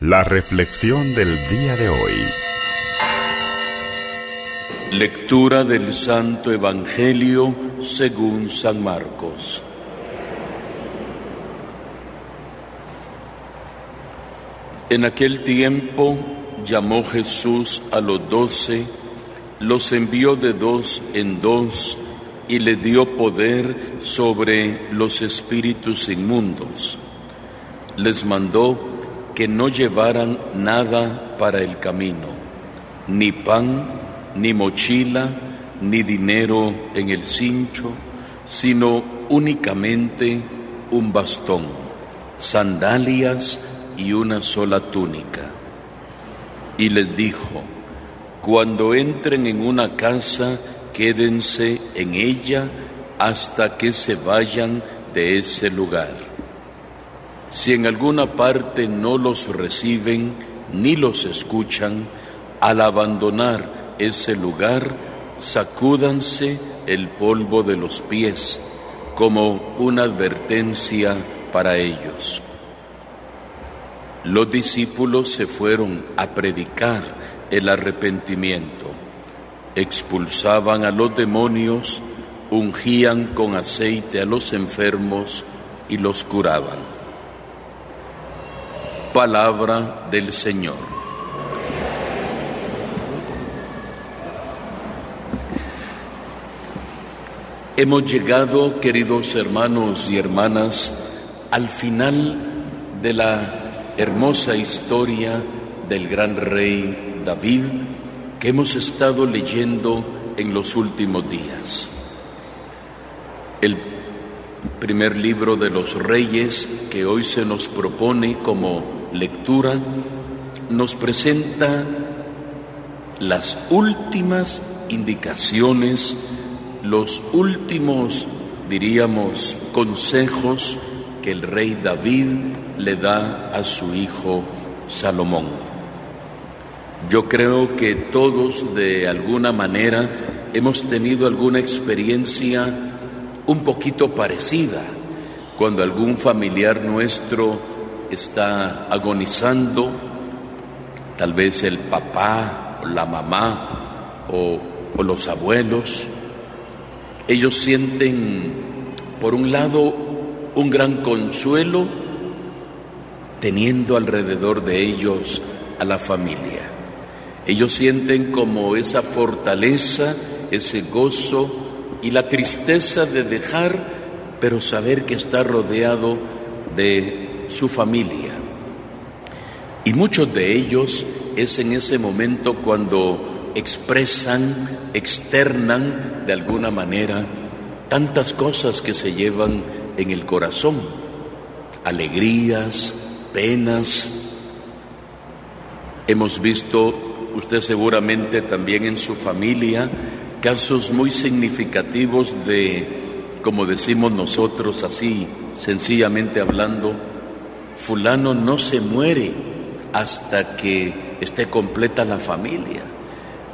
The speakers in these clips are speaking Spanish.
La reflexión del día de hoy. Lectura del Santo Evangelio según San Marcos. En aquel tiempo llamó Jesús a los doce, los envió de dos en dos y le dio poder sobre los espíritus inmundos. Les mandó que no llevaran nada para el camino, ni pan, ni mochila, ni dinero en el cincho, sino únicamente un bastón, sandalias y una sola túnica. Y les dijo, cuando entren en una casa, quédense en ella hasta que se vayan de ese lugar. Si en alguna parte no los reciben ni los escuchan, al abandonar ese lugar, sacúdanse el polvo de los pies como una advertencia para ellos. Los discípulos se fueron a predicar el arrepentimiento, expulsaban a los demonios, ungían con aceite a los enfermos y los curaban. Palabra del Señor. Hemos llegado, queridos hermanos y hermanas, al final de la hermosa historia del gran rey David que hemos estado leyendo en los últimos días. El primer libro de los reyes que hoy se nos propone como lectura nos presenta las últimas indicaciones, los últimos, diríamos, consejos que el rey David le da a su hijo Salomón. Yo creo que todos de alguna manera hemos tenido alguna experiencia un poquito parecida cuando algún familiar nuestro está agonizando, tal vez el papá o la mamá o, los abuelos, ellos sienten, por un lado, un gran consuelo teniendo alrededor de ellos a la familia. Ellos sienten como esa fortaleza, ese gozo y la tristeza de dejar, pero saber que está rodeado de su familia. Y muchos de ellos es en ese momento cuando expresan, externan de alguna manera tantas cosas que se llevan en el corazón, alegrías, penas. Hemos visto, usted seguramente también en su familia, casos muy significativos de, como decimos nosotros así, sencillamente hablando, fulano no se muere hasta que esté completa la familia.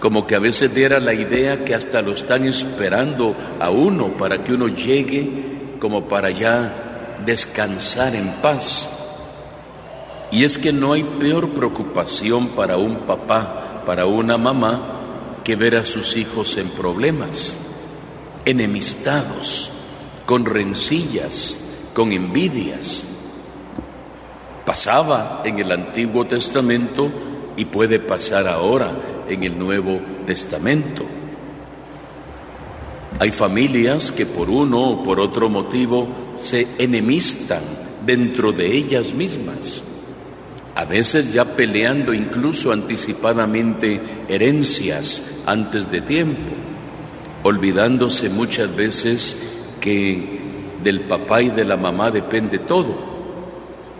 Como que a veces diera la idea que hasta lo están esperando a uno para que uno llegue como para ya descansar en paz. Y es que no hay peor preocupación para un papá, para una mamá, que ver a sus hijos en problemas, enemistados, con rencillas, con envidias Pasaba en el Antiguo Testamento y puede pasar ahora en el Nuevo Testamento. Hay familias que por uno o por otro motivo se enemistan dentro de ellas mismas, a veces ya peleando incluso anticipadamente herencias antes de tiempo, olvidándose muchas veces que del papá y de la mamá depende todo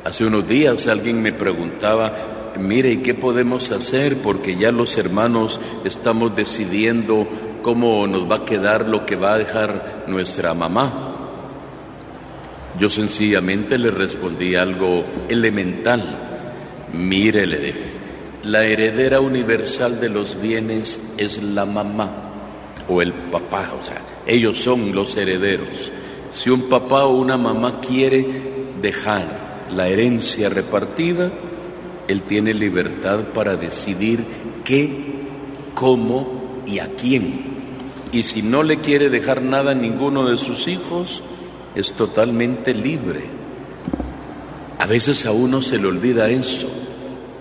Hace unos días alguien me preguntaba, mire, ¿y qué podemos hacer? Porque ya los hermanos estamos decidiendo cómo nos va a quedar lo que va a dejar nuestra mamá. Yo sencillamente le respondí algo elemental. Mire, le dije, la heredera universal de los bienes es la mamá o el papá, o sea, ellos son los herederos. Si un papá o una mamá quiere dejar la herencia repartida, Él tiene libertad para decidir qué, cómo y a quién. Y si no le quiere dejar nada a ninguno de sus hijos, es totalmente libre. A veces a uno se le olvida eso.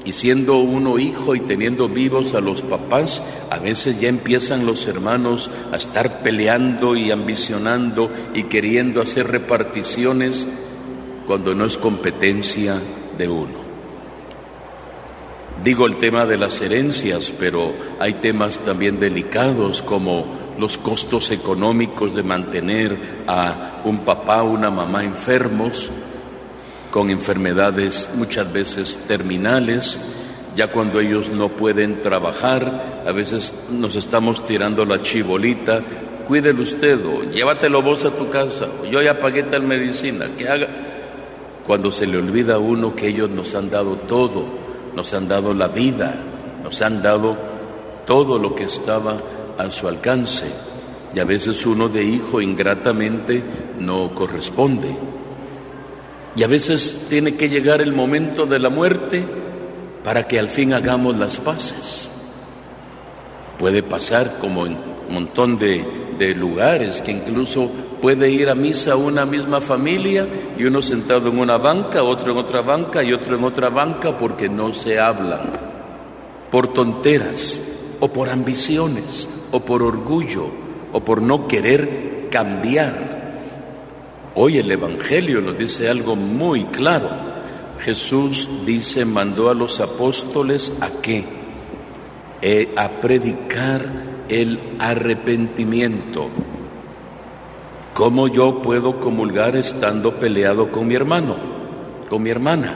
Y siendo uno hijo y teniendo vivos a los papás, a veces ya empiezan los hermanos a estar peleando y ambicionando y queriendo hacer reparticiones cuando no es competencia de uno. Digo el tema de las herencias, pero hay temas también delicados como los costos económicos de mantener a un papá o una mamá enfermos, con enfermedades muchas veces terminales, ya cuando ellos no pueden trabajar, a veces nos estamos tirando la chibolita, cuídelo usted o llévatelo vos a tu casa, o yo ya pagué tal medicina, que haga. Cuando se le olvida a uno que ellos nos han dado todo, nos han dado la vida, nos han dado todo lo que estaba a su alcance, y a veces uno de hijo ingratamente no corresponde. Y a veces tiene que llegar el momento de la muerte para que al fin hagamos las paces. Puede pasar como en un montón de, de, lugares que incluso puede ir a misa una misma familia y uno sentado en una banca, otro en otra banca y otro en otra banca porque no se hablan por tonteras o por ambiciones o por orgullo o por no querer cambiar Hoy el Evangelio nos dice algo muy claro. Jesús dice, mandó a los apóstoles a qué? Eh, a predicar el arrepentimiento. ¿Cómo yo puedo comulgar estando peleado con mi hermano, con mi hermana?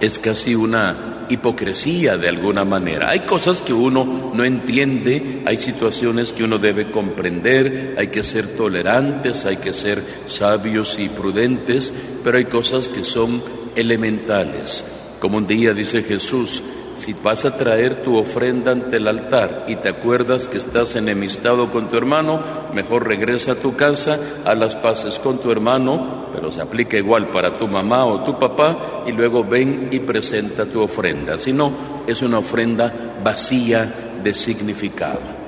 Es casi una hipocresía de alguna manera. Hay cosas que uno no entiende, hay situaciones que uno debe comprender, hay que ser tolerantes, hay que ser sabios y prudentes, pero hay cosas que son elementales. Como un día dice Jesús, si vas a traer tu ofrenda ante el altar y te acuerdas que estás enemistado con tu hermano, mejor regresa a tu casa, a las paces con tu hermano, pero se aplica igual para tu mamá o tu papá, y luego ven y presenta tu ofrenda. Si no, es una ofrenda vacía de significado.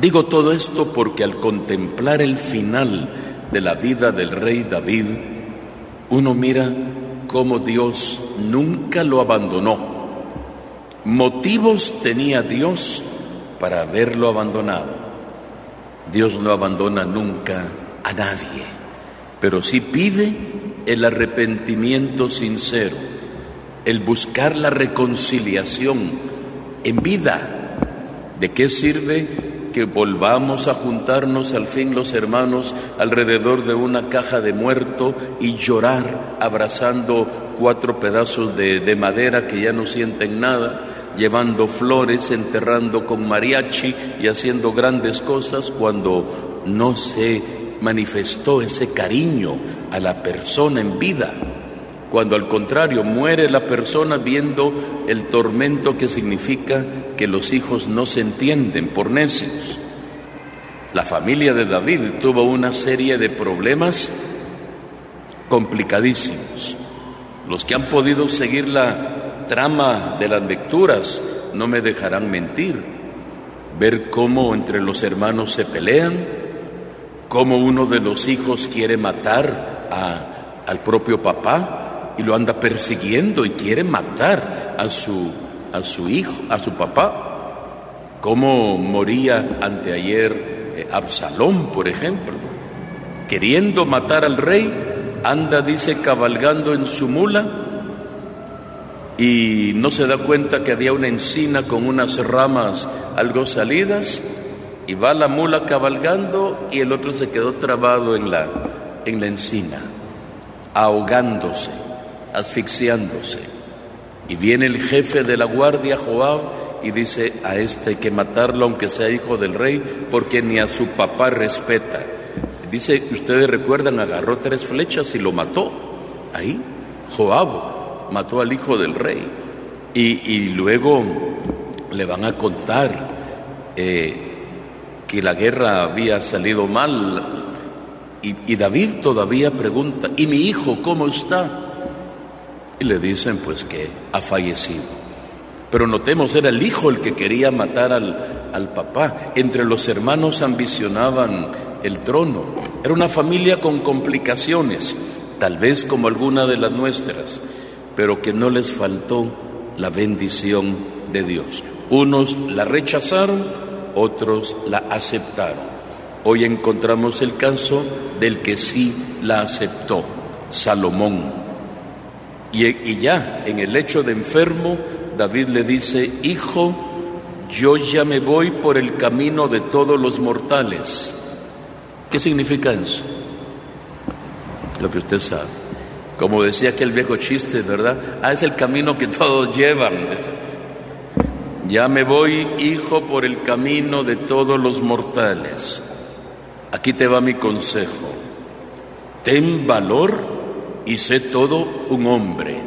Digo todo esto porque al contemplar el final de la vida del rey David, uno mira cómo Dios nunca lo abandonó Motivos tenía Dios para haberlo abandonado. Dios no abandona nunca a nadie, pero sí pide el arrepentimiento sincero, el buscar la reconciliación en vida. ¿De qué sirve que volvamos a juntarnos al fin los hermanos alrededor de una caja de muerto y llorar abrazando cuatro pedazos de, de madera que ya no sienten nada? Llevando flores, enterrando con mariachi y haciendo grandes cosas cuando no se manifestó ese cariño a la persona en vida. Cuando al contrario muere la persona viendo el tormento que significa que los hijos no se entienden por necios. La familia de David tuvo una serie de problemas complicadísimos. Los que han podido seguir la trama de las lecturas no me dejarán mentir. Ver cómo entre los hermanos se pelean, cómo uno de los hijos quiere matar a, al propio papá y lo anda persiguiendo y quiere matar a su, a su hijo, a su papá. Cómo moría anteayer eh, Absalón, por ejemplo, queriendo matar al rey, anda, dice, cabalgando en su mula y no se da cuenta que había una encina con unas ramas algo salidas y va la mula cabalgando y el otro se quedó trabado en la, en la encina, ahogándose, asfixiándose. Y viene el jefe de la guardia, Joab, y dice, a este hay que matarlo aunque sea hijo del rey, porque ni a su papá respeta. Dice, ustedes recuerdan, agarró tres flechas y lo mató. Ahí, Joab, mató al hijo del rey. Y, luego le van a contar eh, que la guerra había salido mal. Y, y David todavía pregunta, ¿y mi hijo cómo está? Y le dicen pues que ha fallecido. Pero notemos, era el hijo el que quería matar al, al papá. Entre los hermanos ambicionaban el trono. Era una familia con complicaciones, tal vez como alguna de las nuestras, pero que no les faltó la bendición de Dios. Unos la rechazaron, otros la aceptaron. Hoy encontramos el caso del que sí la aceptó, Salomón. Y, ya en el hecho de enfermo, David le dice, hijo, yo ya me voy por el camino de todos los mortales. ¿Qué significa eso? Lo que usted sabe. Como decía aquel viejo chiste, ¿verdad? Ah, es el camino que todos llevan. Ya me voy, hijo, por el camino de todos los mortales. Aquí te va mi consejo. Ten valor y sé todo un hombre.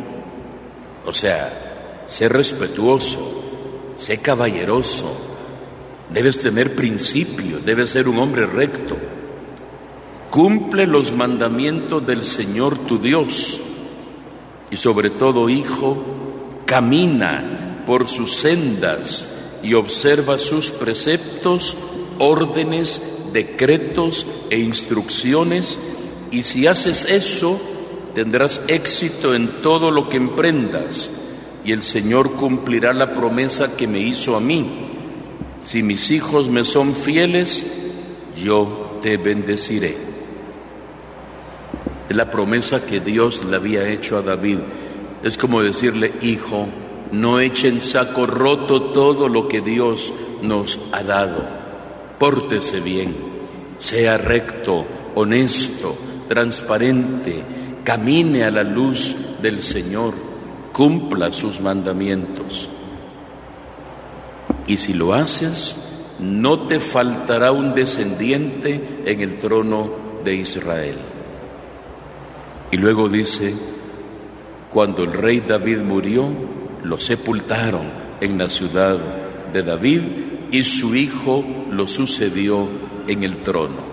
O sea, sé respetuoso, sé caballeroso, debes tener principio, debes ser un hombre recto. Cumple los mandamientos del Señor tu Dios y sobre todo, hijo, camina por sus sendas y observa sus preceptos, órdenes, decretos e instrucciones, y si haces eso, tendrás éxito en todo lo que emprendas, y el Señor cumplirá la promesa que me hizo a mí. Si mis hijos me son fieles, yo te bendeciré. Es la promesa que Dios le había hecho a David. Es como decirle, hijo, no echen saco roto todo lo que Dios nos ha dado. Pórtese bien, sea recto, honesto, transparente, camine a la luz del Señor, cumpla sus mandamientos. Y si lo haces, no te faltará un descendiente en el trono de Israel. Y luego dice, cuando el rey David murió, lo sepultaron en la ciudad de David y su hijo lo sucedió en el trono.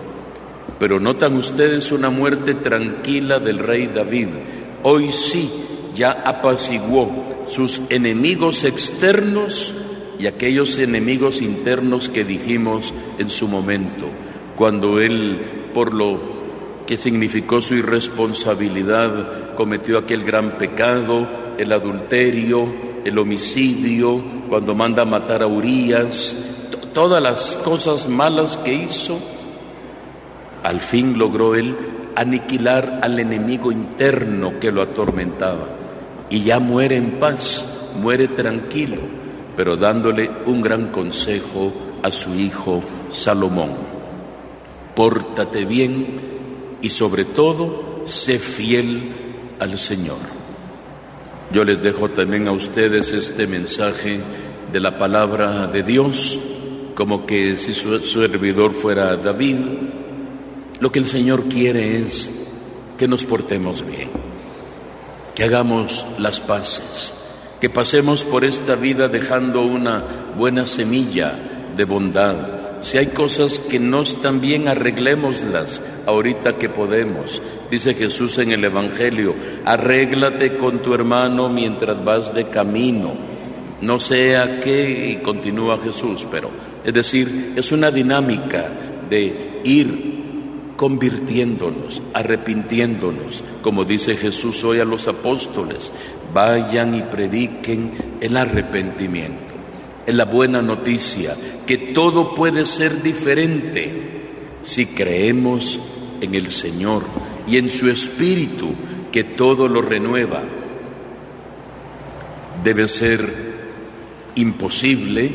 Pero notan ustedes una muerte tranquila del rey David. Hoy sí ya apaciguó sus enemigos externos y aquellos enemigos internos que dijimos en su momento, cuando él, por lo que significó su irresponsabilidad, cometió aquel gran pecado, el adulterio, el homicidio, cuando manda a matar a Urias, todas las cosas malas que hizo, al fin logró él aniquilar al enemigo interno que lo atormentaba. Y ya muere en paz, muere tranquilo, pero dándole un gran consejo a su hijo Salomón. Pórtate bien y sobre todo sé fiel al Señor. Yo les dejo también a ustedes este mensaje de la palabra de Dios, como que si su servidor fuera David, lo que el Señor quiere es que nos portemos bien, que hagamos las paces, que pasemos por esta vida dejando una buena semilla de bondad, si hay cosas que no están bien, arreglémoslas ahorita que podemos. Dice Jesús en el Evangelio, arréglate con tu hermano mientras vas de camino. No sea que, y continúa Jesús, pero es decir, es una dinámica de ir convirtiéndonos, arrepintiéndonos, como dice Jesús hoy a los apóstoles, vayan y prediquen el arrepentimiento. Es la buena noticia que todo puede ser diferente si creemos en el Señor y en su Espíritu que todo lo renueva. Debe ser imposible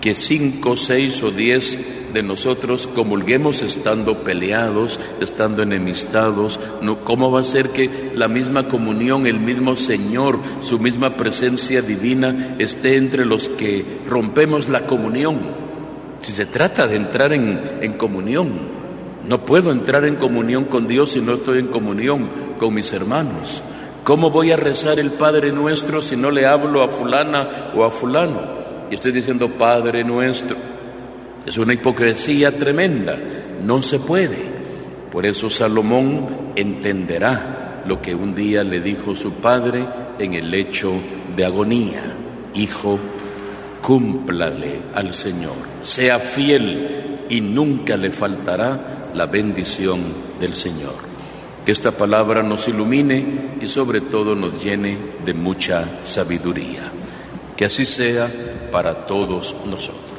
que cinco, seis o diez de nosotros comulguemos estando peleados, estando enemistados. No, ¿Cómo va a ser que la misma comunión, el mismo Señor, su misma presencia divina esté entre los que rompemos la comunión? Si se trata de entrar en, en comunión, no puedo entrar en comunión con Dios si no estoy en comunión con mis hermanos. ¿Cómo voy a rezar el Padre nuestro si no le hablo a fulana o a fulano? Y estoy diciendo Padre nuestro. Es una hipocresía tremenda, no se puede. Por eso Salomón entenderá lo que un día le dijo su padre en el lecho de agonía. Hijo, cúmplale al Señor, sea fiel y nunca le faltará la bendición del Señor. Que esta palabra nos ilumine y sobre todo nos llene de mucha sabiduría. Que así sea para todos nosotros.